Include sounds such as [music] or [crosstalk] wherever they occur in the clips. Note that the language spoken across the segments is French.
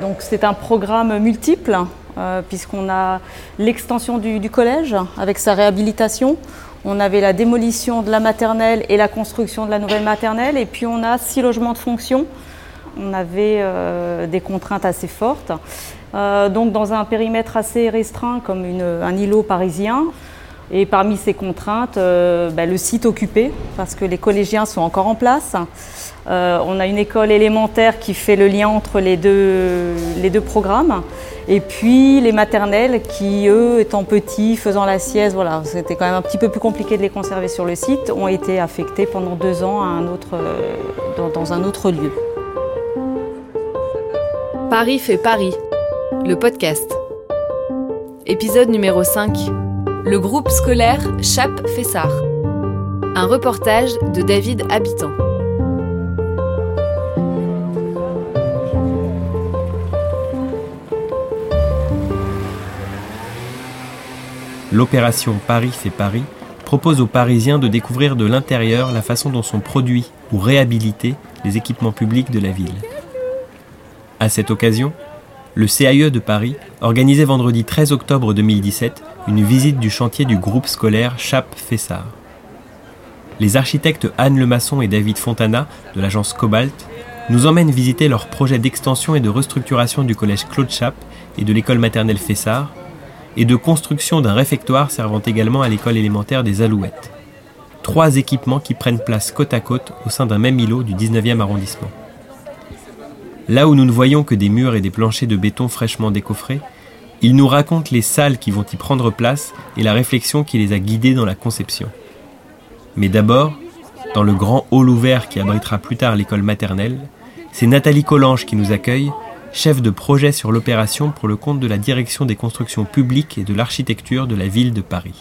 Donc c'est un programme multiple euh, puisqu'on a l'extension du, collège avec sa réhabilitation. On avait la démolition de la maternelle et la construction de la nouvelle maternelle. Et puis on a six logements de fonction. On avait euh, des contraintes assez fortes. Euh, donc dans un périmètre assez restreint comme un îlot parisien. Et parmi ces contraintes, ben, le site occupé, parce que les collégiens sont encore en place. Euh, on a une école élémentaire qui fait le lien entre les deux, les deux programmes. Et puis les maternelles qui, eux, étant petits, faisant la sieste, voilà, c'était quand même un petit peu plus compliqué de les conserver sur le site, ont été affectés pendant deux ans à un autre, euh, dans, dans un autre lieu. Paris fait Paris, le podcast. Épisode numéro 5. Le groupe scolaire Chap-Fessard. Un reportage de David Habitant. L'opération Paris fait Paris propose aux Parisiens de découvrir de l'intérieur la façon dont sont produits ou réhabilités les équipements publics de la ville. À cette occasion, le CAE de Paris organisait vendredi 13 octobre 2017 une visite du chantier du groupe scolaire Chap-Fessard. Les architectes Anne Lemasson et David Fontana de l'agence Cobalt nous emmènent visiter leur projet d'extension et de restructuration du collège Claude Chap et de l'école maternelle Fessard et de construction d'un réfectoire servant également à l'école élémentaire des Alouettes. Trois équipements qui prennent place côte à côte au sein d'un même îlot du 19e arrondissement. Là où nous ne voyons que des murs et des planchers de béton fraîchement décoffrés, ils nous racontent les salles qui vont y prendre place et la réflexion qui les a guidés dans la conception. Mais d'abord, dans le grand hall ouvert qui abritera plus tard l'école maternelle, c'est Nathalie Collange qui nous accueille chef de projet sur l'opération pour le compte de la direction des constructions publiques et de l'architecture de la ville de Paris.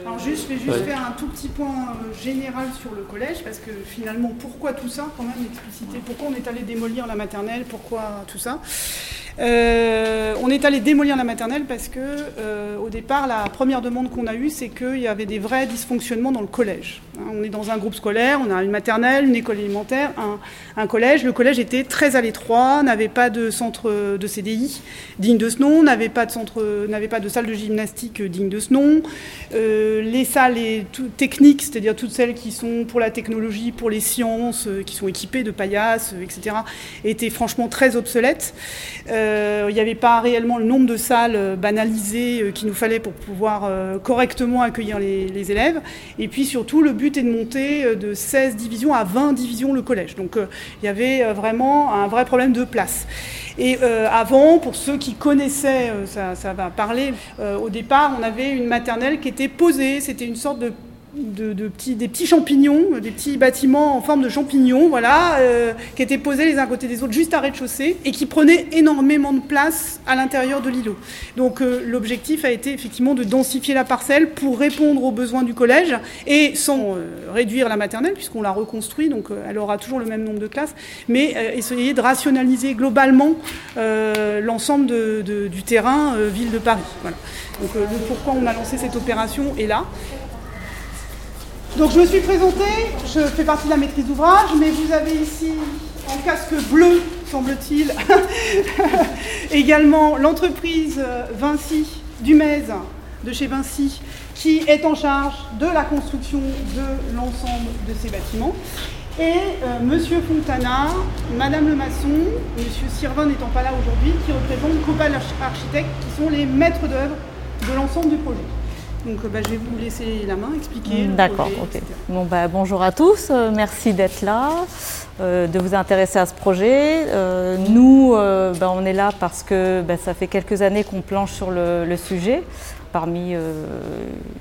Alors juste, je vais juste faire un tout petit point euh, général sur le collège, parce que finalement, pourquoi tout ça, quand même, expliciter Pourquoi on est allé démolir la maternelle Pourquoi tout ça. Euh, on est allé démolir la maternelle parce que, euh, au départ, la première demande qu'on a eue, c'est qu'il y avait des vrais dysfonctionnements dans le collège. On est dans un groupe scolaire, on a une maternelle, une école élémentaire, un, collège. Le collège était très à l'étroit, n'avait pas de centre de CDI digne de ce nom, n'avait pas de centre, n'avait pas de salle de gymnastique digne de ce nom. Euh, les salles techniques, c'est-à-dire toutes celles qui sont pour la technologie, pour les sciences, qui sont équipées de paillasses, etc., étaient franchement très obsolètes. Euh, il n'y avait pas réellement le nombre de salles euh, banalisées euh, qu'il nous fallait pour pouvoir correctement accueillir les, élèves. Et puis surtout, le but est de monter de 16 divisions à 20 divisions le collège. Donc il y avait vraiment un vrai problème de place. Et avant, pour ceux qui connaissaient, ça, ça va parler, au départ, on avait une maternelle qui était posée. C'était une sorte de de, petits, des petits champignons, des petits bâtiments en forme de champignons, voilà, euh, qui étaient posés les uns à côté des autres, juste à rez-de-chaussée, et qui prenaient énormément de place à l'intérieur de l'îlot. Donc euh, l'objectif a été effectivement de densifier la parcelle pour répondre aux besoins du collège, et sans euh, réduire la maternelle, puisqu'on l'a reconstruit, donc elle aura toujours le même nombre de classes, mais essayer de rationaliser globalement l'ensemble du terrain ville de Paris. Voilà. Donc le pourquoi on a lancé cette opération est là. Donc je me suis présentée, je fais partie de la maîtrise d'ouvrage, mais vous avez ici en casque bleu, semble-t-il, [laughs] également l'entreprise euh, Vinci Dumez de chez Vinci qui est en charge de la construction de l'ensemble de ces bâtiments. Et euh, Monsieur Fontana, Madame le maçon, Monsieur Sirvin n'étant pas là aujourd'hui, qui représentent Copal Architectes, qui sont les maîtres d'œuvre de l'ensemble du projet. Donc euh, bah, je vais vous laisser la main, expliquer. D'accord, ok. Bon, bah, bonjour à tous, euh, merci d'être là, euh, de vous intéresser à ce projet. nous, bah, on est là parce que ça fait quelques années qu'on planche sur le, sujet. Parmi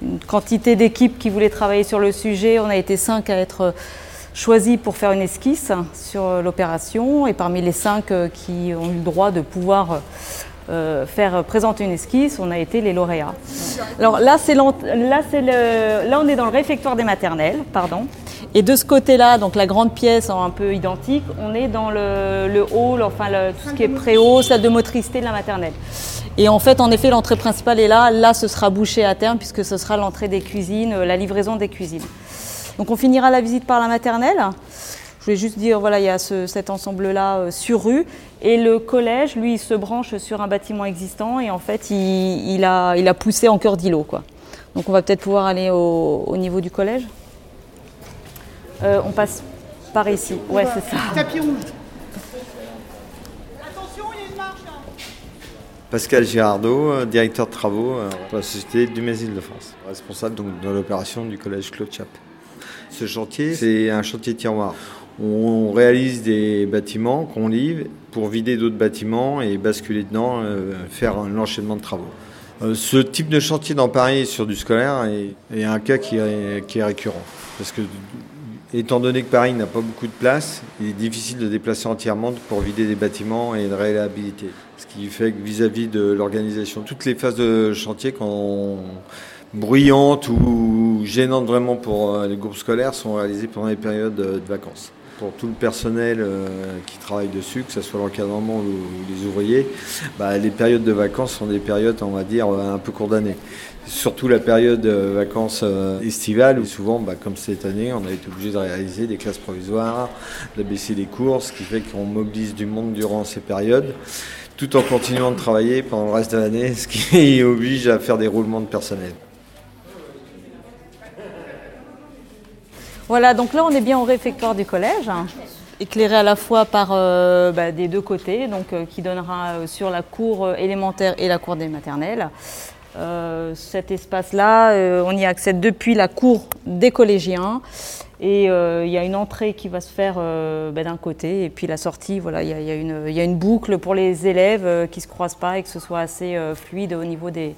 une quantité d'équipes qui voulaient travailler sur le sujet, on a été cinq à être choisis pour faire une esquisse sur l'opération. Et parmi les cinq qui ont eu le droit de pouvoir euh, faire présenter une esquisse, on a été les lauréats. Alors là, c'est là, le, là, on est dans le réfectoire des maternelles, pardon. Et de ce côté-là, donc la grande pièce un peu identique, on est dans le, hall, enfin tout ce qui est pré-haut, salle de motricité de la maternelle. Et en fait, en effet, l'entrée principale est là. Là, ce sera bouché à terme puisque ce sera l'entrée des cuisines, la livraison des cuisines. Donc on finira la visite par la maternelle. Je voulais juste dire, voilà, il y a cet ensemble-là sur rue. Et le collège, lui, il se branche sur un bâtiment existant et en fait, il, a, il a poussé en cœur d'îlot. Quoi. Donc on va peut-être pouvoir aller au, niveau du collège. on passe par ici. Ouais, c'est ça. Tapis rouge. Pascal Girardot, euh, directeur de travaux euh, pour la société Dumézil de France, responsable donc de l'opération du collège Claude Chap. Ce chantier, c'est un chantier tiroir. On réalise des bâtiments qu'on livre pour vider d'autres bâtiments et basculer dedans, euh, faire un enchaînement de travaux. Ce type de chantier dans Paris sur du scolaire est, un cas qui est, récurrent. Parce que Étant donné que Paris n'a pas beaucoup de place, il est difficile de déplacer entièrement pour vider des bâtiments et de réhabiliter. Ce qui fait que vis-à-vis de l'organisation, toutes les phases de chantier, bruyantes ou gênantes vraiment pour euh, les groupes scolaires, sont réalisées pendant les périodes de vacances. Pour tout le personnel euh, qui travaille dessus, que ce soit l'encadrement ou les ouvriers, bah, les périodes de vacances sont des périodes, on va dire, un peu condamnées surtout la période de vacances euh, estivales où souvent, bah, comme cette année, on a été obligé de réaliser des classes provisoires, d'abaisser les cours, ce qui fait qu'on mobilise du monde durant ces périodes, tout en continuant de travailler pendant le reste de l'année, ce qui [laughs] oblige à faire des roulements de personnel. Voilà, donc là on est bien au réfectoire du collège, hein, éclairé à la fois par euh, bah, des deux côtés, donc euh, qui donnera sur la cour élémentaire et la cour des maternelles. Euh, cet espace-là, euh, on y accède depuis la cour des collégiens. Et euh, il y a une entrée qui va se faire ben, d'un côté, et puis la sortie, voilà, il y, a une boucle pour les élèves qui ne se croisent pas et que ce soit assez fluide au niveau des,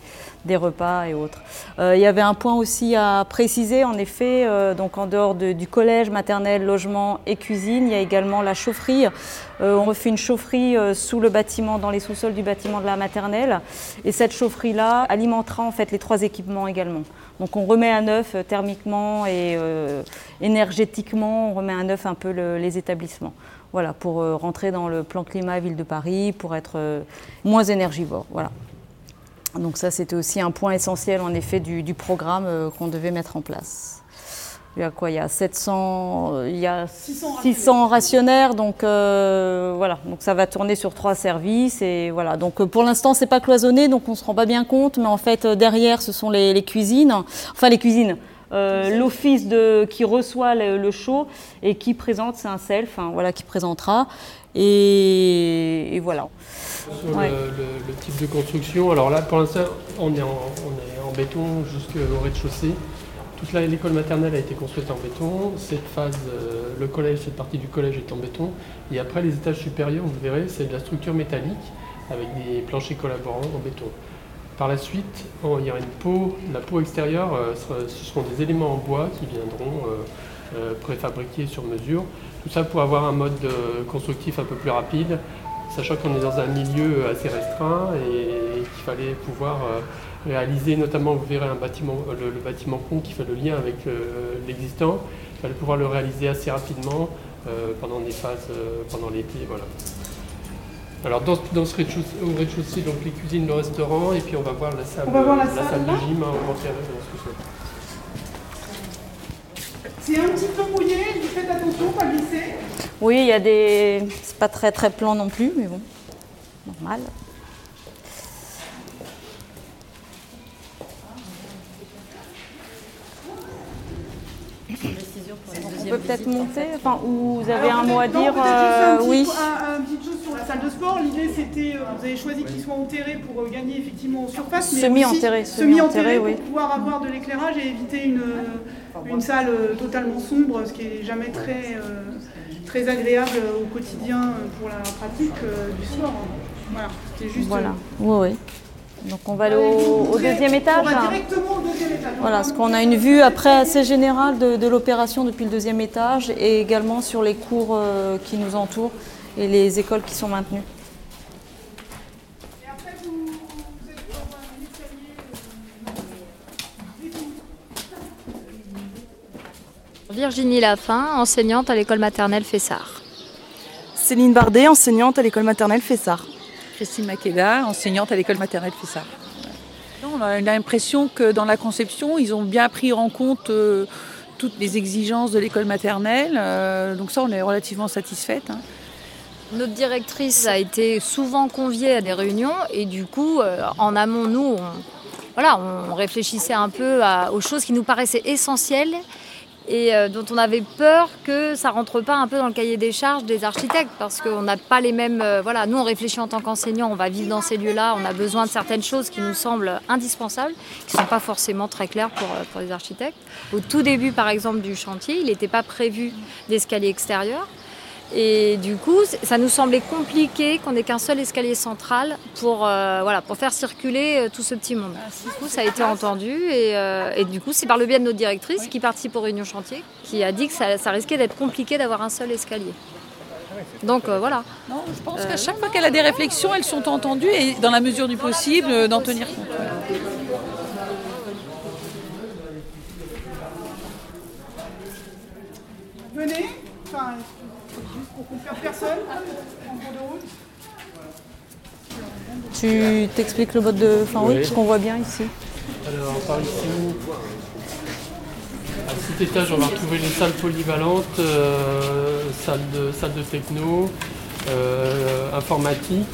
repas et autres. Euh, il y avait un point aussi à préciser, en effet, euh, donc en dehors du collège, maternel, logement et cuisine, il y a également la chaufferie. Euh, on refait une chaufferie sous le bâtiment, dans les sous-sols du bâtiment de la maternelle, et cette chaufferie-là alimentera en fait les trois équipements également. Donc on remet à neuf thermiquement et énergétiquement, on remet à neuf un peu les établissements. Voilà, pour rentrer dans le plan climat Ville de Paris, pour être moins énergivore. Voilà. Donc ça, c'était aussi un point essentiel en effet du, programme euh, qu'on devait mettre en place. Il y a quoi Il y a 700, euh, il y a 600, rationnaires, donc euh, voilà. Donc ça va tourner sur trois services et voilà. Donc pour l'instant, c'est pas cloisonné, donc on se rend pas bien compte, mais en fait derrière, ce sont les, cuisines, enfin les cuisines. l'office qui reçoit le, show et qui présente, c'est un self, hein, voilà, qui présentera. Et, voilà. Sur le, type de construction, alors là pour l'instant on est en, on est en béton jusqu'au rez-de-chaussée. Toute l'école maternelle a été construite en béton. Cette phase, euh, le collège, cette partie du collège est en béton. Et après les étages supérieurs, vous verrez, c'est de la structure métallique avec des planchers collaborants en béton. Par la suite, il y aura une peau. La peau extérieure, euh, ce seront des éléments en bois qui viendront euh, préfabriqués sur mesure tout ça pour avoir un mode euh, constructif un peu plus rapide, sachant qu'on est dans un milieu assez restreint et qu'il fallait pouvoir euh, réaliser, notamment vous verrez un bâtiment, euh, le, bâtiment pont qui fait le lien avec l'existant, il fallait pouvoir le réaliser assez rapidement pendant des phases, pendant l'été. Voilà. Alors dans, ce rez-de-chaussée, au rez-de-chaussée, donc les cuisines, le restaurant, et puis on va voir la salle, la salle, de gym en, c'est un petit peu mouillé, faites attention, pas glisser. Oui, il y a des. C'est pas très très plan non plus, mais bon, normal. On peut peut-être monter, enfin, ou vous avez un mot à dire euh, Oui. Un, petit chose sur la salle de sport. L'idée, c'était, euh, vous avez choisi qu'il soit enterré pour euh, gagner effectivement en surface, semi-enterré, semi-enterré pour pouvoir avoir de l'éclairage et éviter une, une salle totalement sombre, ce qui est jamais très très agréable au quotidien pour la pratique du sport. Voilà, c'était juste. Voilà. Oui, oui. Donc on va aller au, deuxième étage. On va directement au deuxième étage. Voilà, parce qu'on a une vue après assez générale de, l'opération depuis le deuxième étage et également sur les cours euh, qui nous entourent et les écoles qui sont maintenues. Et après, vous, êtes dans un euh, Virginie Lafin, enseignante à l'école maternelle Fessard. Céline Bardet, enseignante à l'école maternelle Fessard. Christine Makeda, enseignante à l'école maternelle Fessard. On a l'impression que dans la conception, ils ont bien pris en compte euh, toutes les exigences de l'école maternelle. donc ça, on est relativement satisfaite. Hein. Notre directrice a été souvent conviée à des réunions et du coup, en amont, nous, on, voilà, on réfléchissait un peu aux choses qui nous paraissaient essentielles et euh, dont on avait peur que ça rentre pas un peu dans le cahier des charges des architectes parce qu'on n'a pas les mêmes euh, voilà nous on réfléchit en tant qu'enseignants on va vivre dans ces lieux-là on a besoin de certaines choses qui nous semblent indispensables qui sont pas forcément très claires pour, euh, pour les architectes. Au tout début par exemple du chantier il n'était pas prévu d'escalier extérieur et du coup, ça nous semblait compliqué qu'on n'ait qu'un seul escalier central pour, euh, voilà, pour faire circuler euh, tout ce petit monde. Ah, du coup, ça a été entendu euh, et, du coup, c'est par le biais de notre directrice qui participe aux réunions chantier qui a dit que ça, risquait d'être compliqué d'avoir un seul escalier. Donc voilà. Non, je pense qu'à chaque fois qu'elle a des réflexions, elles sont entendues et dans la mesure du possible, d'en tenir compte. Venez. Enfin, pour personne Tu t'expliques le mode de fin oui. ce qu'on voit bien ici. Alors par ici, à cet étage, on va retrouver les salles polyvalentes, euh, salles, de, salle de techno, euh, informatique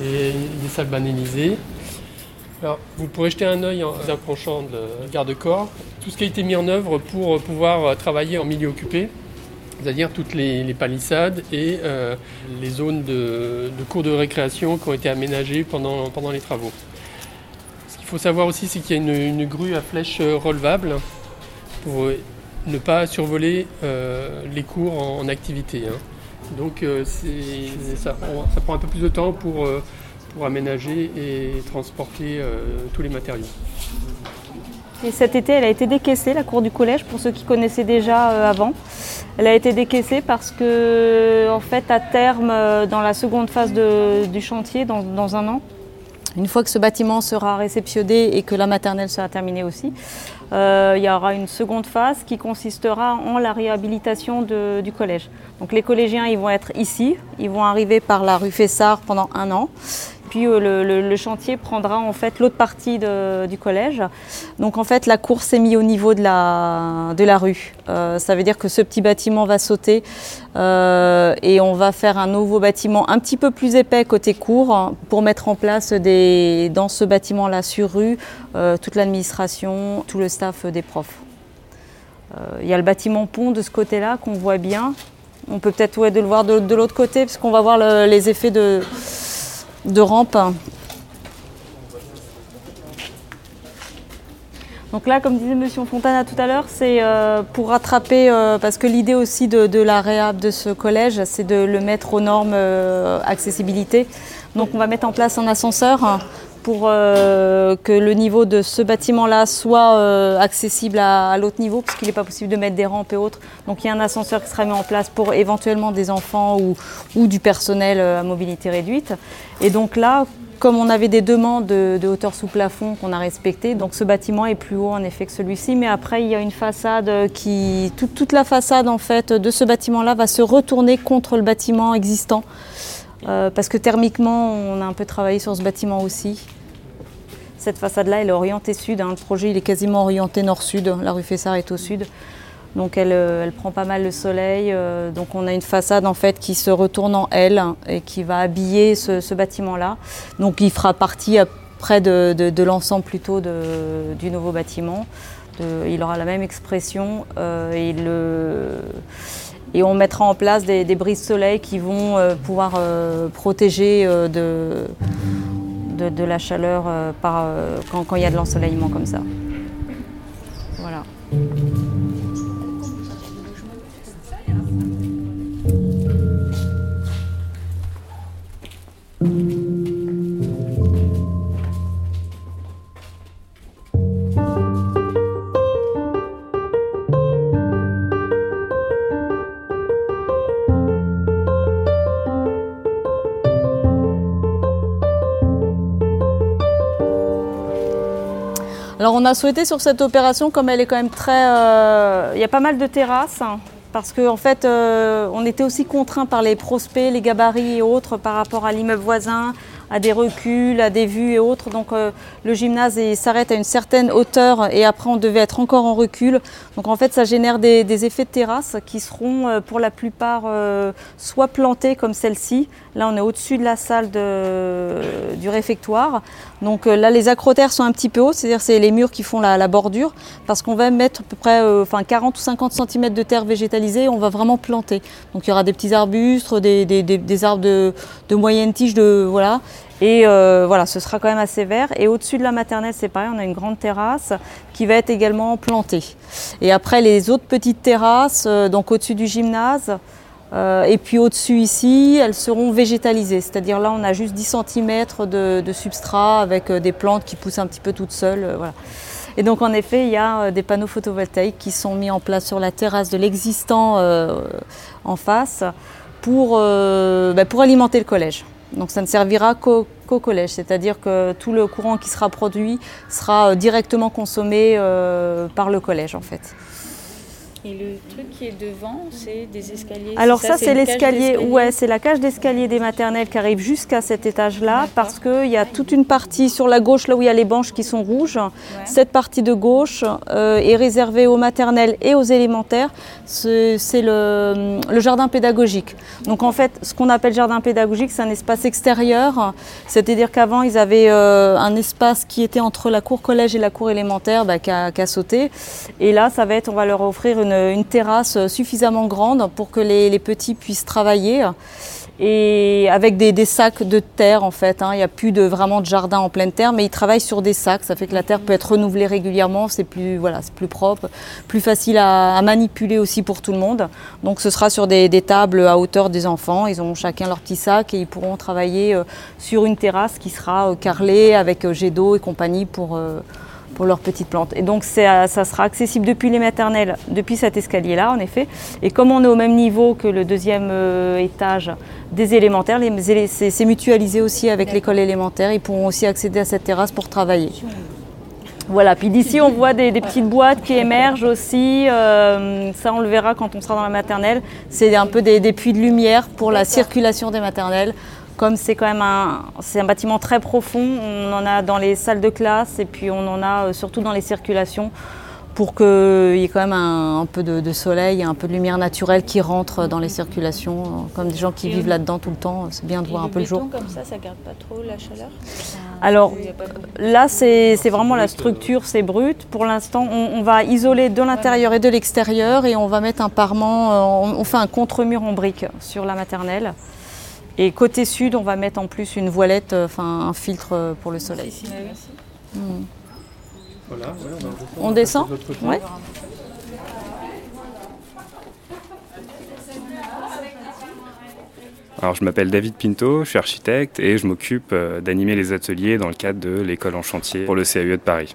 et des salles banalisées. Alors, vous pourrez jeter un œil en approchant de garde-corps. Tout ce qui a été mis en œuvre pour pouvoir travailler en milieu occupé c'est-à-dire toutes les, palissades et euh, les zones de, cours de récréation qui ont été aménagées pendant, pendant les travaux. Ce qu'il faut savoir aussi, c'est qu'il y a une, grue à flèche relevable pour ne pas survoler euh, les cours en, activité. Hein. Donc euh, ça, ça, prend un peu plus de temps pour, pour aménager et transporter tous les matériaux. Et cet été, elle a été décaissée, la cour du collège, pour ceux qui connaissaient déjà euh, avant. Elle a été décaissée parce que, en fait, à terme, euh, dans la seconde phase du chantier, dans, un an, une fois que ce bâtiment sera réceptionné et que la maternelle sera terminée aussi, euh, il y aura une seconde phase qui consistera en la réhabilitation du collège. Donc les collégiens, ils vont être ici, ils vont arriver par la rue Fessard pendant un an puis euh, le, chantier prendra en fait l'autre partie du collège. Donc en fait la course est mise au niveau de la, rue. Euh, ça veut dire que ce petit bâtiment va sauter euh, et on va faire un nouveau bâtiment un petit peu plus épais côté cour pour mettre en place des, dans ce bâtiment-là sur rue toute l'administration, tout le staff des profs. Il y a le bâtiment pont de ce côté-là qu'on voit bien. On peut peut-être ouais, de le voir de, l'autre côté parce qu'on va voir les effets de, de rampe. Donc là, comme disait M. Fontana tout à l'heure, c'est euh, pour rattraper, euh, parce que l'idée aussi de, la réhab de ce collège, c'est de le mettre aux normes euh, accessibilité. Donc on va mettre en place un ascenseur pour euh, que le niveau de ce bâtiment-là soit euh, accessible à, l'autre niveau, parce qu'il n'est pas possible de mettre des rampes et autres. Donc il y a un ascenseur qui sera mis en place pour éventuellement des enfants ou, du personnel euh, à mobilité réduite. Et donc là, comme on avait des demandes de, hauteur sous plafond qu'on a respectées, donc ce bâtiment est plus haut en effet que celui-ci, mais après il y a une façade qui, toute, toute la façade en fait de ce bâtiment-là va se retourner contre le bâtiment existant. Euh, parce que thermiquement, on a un peu travaillé sur ce bâtiment aussi. Cette façade-là, elle est orientée sud. Hein. Le projet, il est quasiment orienté nord-sud. La rue Fessard est au sud. Donc elle, euh, prend pas mal le soleil. Euh, donc on a une façade en fait qui se retourne en L et qui va habiller ce, bâtiment-là. Donc il fera partie après de, l'ensemble plutôt du nouveau bâtiment. il aura la même expression et le et on mettra en place des, brises soleil qui vont euh, pouvoir euh, protéger euh, de, la chaleur quand il y a de l'ensoleillement comme ça. Voilà. Alors on a souhaité sur cette opération, comme elle est quand même très... Euh, il y a pas mal de terrasses, hein, parce qu'en en fait euh, on était aussi contraint par les prospects, les gabarits et autres par rapport à l'immeuble voisin. à des reculs, à des vues et autres. Donc euh, le gymnase s'arrête à une certaine hauteur et après on devait être encore en recul. Donc en fait ça génère des, effets de terrasse qui seront pour la plupart soit plantés comme celle-ci. Là on est au-dessus de la salle du réfectoire. Donc euh, là les acrotères sont un petit peu hauts, c'est-à-dire c'est les murs qui font la, bordure parce qu'on va mettre à peu près euh, enfin 40 ou 50 cm de terre végétalisée, on va vraiment planter. Donc il y aura des petits arbustes, des, des- des- arbres de, de moyenne tige, de, voilà. Et euh, voilà, ce sera quand même assez vert. Et au-dessus de la maternelle, c'est pareil, on a une grande terrasse qui va être également plantée. Et après, les autres petites terrasses, euh, donc au-dessus du gymnase, euh, et puis au-dessus ici, elles seront végétalisées. C'est-à-dire là, on a juste 10 cm de, substrat avec euh, des plantes qui poussent un petit peu toutes seules. euh. Et donc en effet, il y a des panneaux photovoltaïques qui sont mis en place sur la terrasse de l'existant en face pour, bah, pour alimenter le collège. Donc ça ne servira qu'au collège, c'est-à-dire que tout le courant qui sera produit sera directement consommé par le collège en fait. Et le truc qui est devant, c'est des escaliers. Alors ça, c'est l'escalier, ouais, c'est la cage d'escalier des maternelles qui arrive jusqu'à cet étage-là, parce qu'il y a toute une partie sur la gauche, là où il y a les banches qui sont rouges. Cette partie de gauche euh, est réservée aux maternelles et aux élémentaires. C'est le, le jardin pédagogique. Donc en fait, ce qu'on appelle jardin pédagogique, c'est un espace extérieur. C'est-à-dire qu'avant, ils avaient euh, un espace qui était entre la cour collège et la cour élémentaire, bah, qui a, qui a sauté. Et là, ça va être, on va leur offrir une, une terrasse suffisamment grande pour que les, petits puissent travailler. Et avec des, sacs de terre en fait, hein. il n'y a plus de vraiment de jardin en pleine terre, mais ils travaillent sur des sacs. Ça fait que la terre peut être renouvelée régulièrement, c'est plus voilà, plus propre, plus facile à, manipuler aussi pour tout le monde. Donc ce sera sur des, tables à hauteur des enfants. Ils auront chacun leur petit sac et ils pourront travailler euh, sur une terrasse qui sera euh, carrelée avec euh, jet d'eau et compagnie pour pour leurs petites plantes. Et donc euh, ça sera accessible depuis les maternelles, depuis cet escalier-là en effet. Et comme on est au même niveau que le deuxième euh, étage des élémentaires, c'est, c'est mutualisé aussi avec l'école élémentaire. Ils pourront aussi accéder à cette terrasse pour travailler. Voilà, puis d'ici on voit des, des petites boîtes qui émergent aussi, euh, ça on le verra quand on sera dans la maternelle, c'est un peu des, des puits de lumière pour la circulation des maternelles. Comme c'est quand même un, c'est un bâtiment très profond, on en a dans les salles de classe et puis on en a euh, surtout dans les circulations pour qu'il y ait quand même un, un peu de, de soleil, un peu de lumière naturelle qui rentre dans les circulations. euh, Comme des gens qui Et vivent le- là-dedans tout le temps, c'est bien de Et voir un peu le jour. comme ça, ça garde pas trop la chaleur? Alors là, c'est c'est vraiment la structure, c'est brut. Pour l'instant, on, on va isoler de l'intérieur et de l'extérieur et on va mettre un parement, euh, on, on fait un contre-mur en briques sur la maternelle. Et côté sud, on va mettre en plus une voilette, euh, enfin un filtre euh, pour le soleil. Hmm. Voilà, ouais, on, va redescendre. On descend. Ouais. Alors, je m'appelle David Pinto, je suis architecte et je m'occupe euh, d'animer les ateliers dans le cadre de l'école en chantier pour le CAUE de Paris.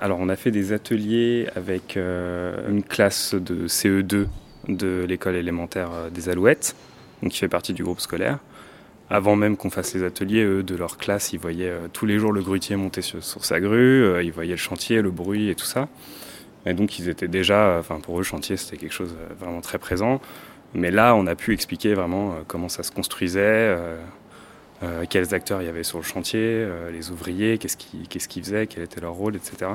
Alors, on a fait des ateliers avec euh, une classe de CE2 de l'école élémentaire des Alouettes, donc qui fait partie du groupe scolaire. Avant même qu'on fasse les ateliers, eux, de leur classe, ils voyaient euh, tous les jours le grutier monter sur, sa grue, euh, ils voyaient le chantier, le bruit et tout ça. Et donc, ils étaient déjà, enfin, pour eux, le chantier, c'était quelque chose euh, vraiment très présent. Mais là, on a pu expliquer vraiment euh, comment ça se construisait, euh, euh, quels acteurs il y avait sur le chantier, euh, les ouvriers, qu'est-ce qu'ils faisaient, quel était leur rôle, etc.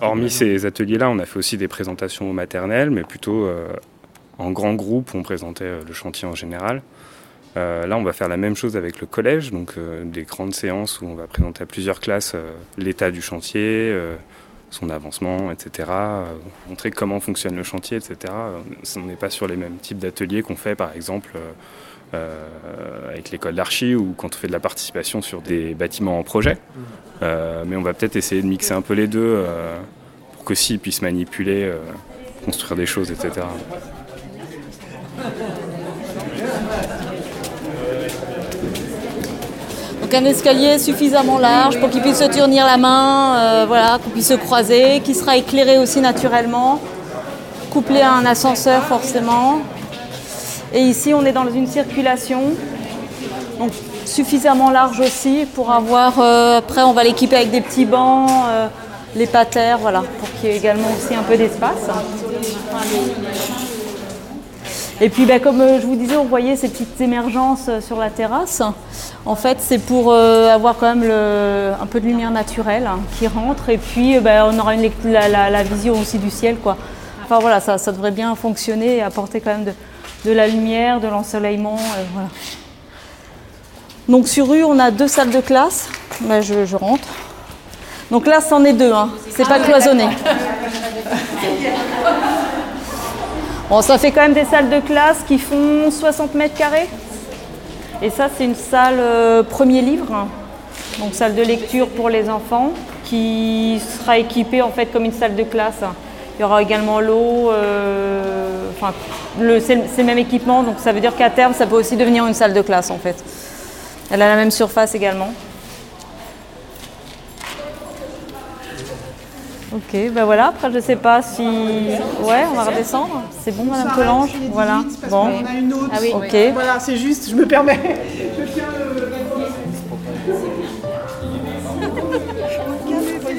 Hormis ces ateliers-là, on a fait aussi des présentations au maternel, mais plutôt euh, en grand groupe, on présentait euh, le chantier en général. Euh, là, on va faire la même chose avec le collège, donc euh, des grandes séances où on va présenter à plusieurs classes euh, l'état du chantier, son avancement, etc. montrer comment fonctionne le chantier, etc. On n'est pas sur les mêmes types d'ateliers qu'on fait, par exemple, avec l'école d'archi ou quand on fait de la participation sur des bâtiments en projet. Euh, mais on va peut-être essayer de mixer un peu les deux pour que s'ils puissent manipuler, construire des choses, etc. Donc un escalier suffisamment large pour qu'ils puissent se tenir la main, euh, voilà, qu'on puisse se croiser, qui sera éclairé aussi naturellement, couplé à un ascenseur forcément. Et ici on est dans une circulation, donc suffisamment large aussi pour avoir. euh, après on va l'équiper avec des petits bancs, euh, les patères, voilà, pour qu'il y ait également aussi un peu d'espace. Et puis, bah, comme euh, je vous disais, on voyait ces petites émergences euh, sur la terrasse. En fait, c'est pour euh, avoir quand même le- un peu de lumière naturelle hein, qui rentre. Et puis, bah, on aura une la, la- la vision aussi du ciel. Quoi. Enfin voilà, ça, ça devrait bien fonctionner et apporter quand même de, de la lumière, de l'ensoleillement. euh, voilà. Donc sur rue, on a deux salles de classe. Bah, je, je rentre. Donc là, c'en est deux. Hein. C'est pas cloisonné. Bon, ça fait quand même des salles de classe qui font 60 mètres carrés. Et ça, c'est une salle euh, premier livre, hein. donc salle de lecture pour les enfants, qui sera équipée en fait comme une salle de classe. Il y aura également l'eau, euh, enfin, le c'est le même équipement, donc ça veut dire qu'à terme, ça peut aussi devenir une salle de classe en fait. Elle a la même surface également. Ok, ben voilà, après je sais pas si... Ouais, on va redescendre. C'est bon, Madame les Voilà, 18 parce bon. qu'on a une autre. Ah oui. Ok. Voilà, c'est juste, je me permets. Je tiens le.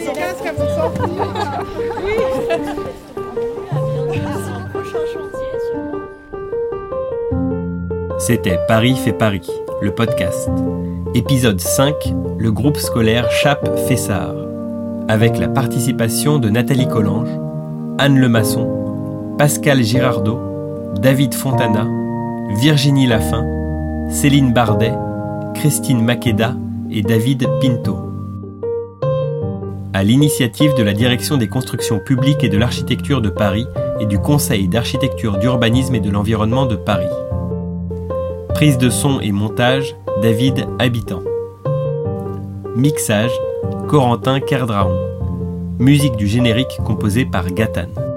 Sortir. C'était Paris fait Paris, le podcast. Épisode 5, le groupe scolaire Chape Fessard. Avec la participation de Nathalie Collange, Anne Lemasson, Pascal Girardot, David Fontana, Virginie Lafin, Céline Bardet, Christine Makeda et David Pinto. À l'initiative de la Direction des constructions publiques et de l'architecture de Paris et du Conseil d'architecture, d'urbanisme et de l'environnement de Paris. Prise de son et montage, David Habitant. Mixage, Corentin Kerdraon. Musique du générique composée par Gatane.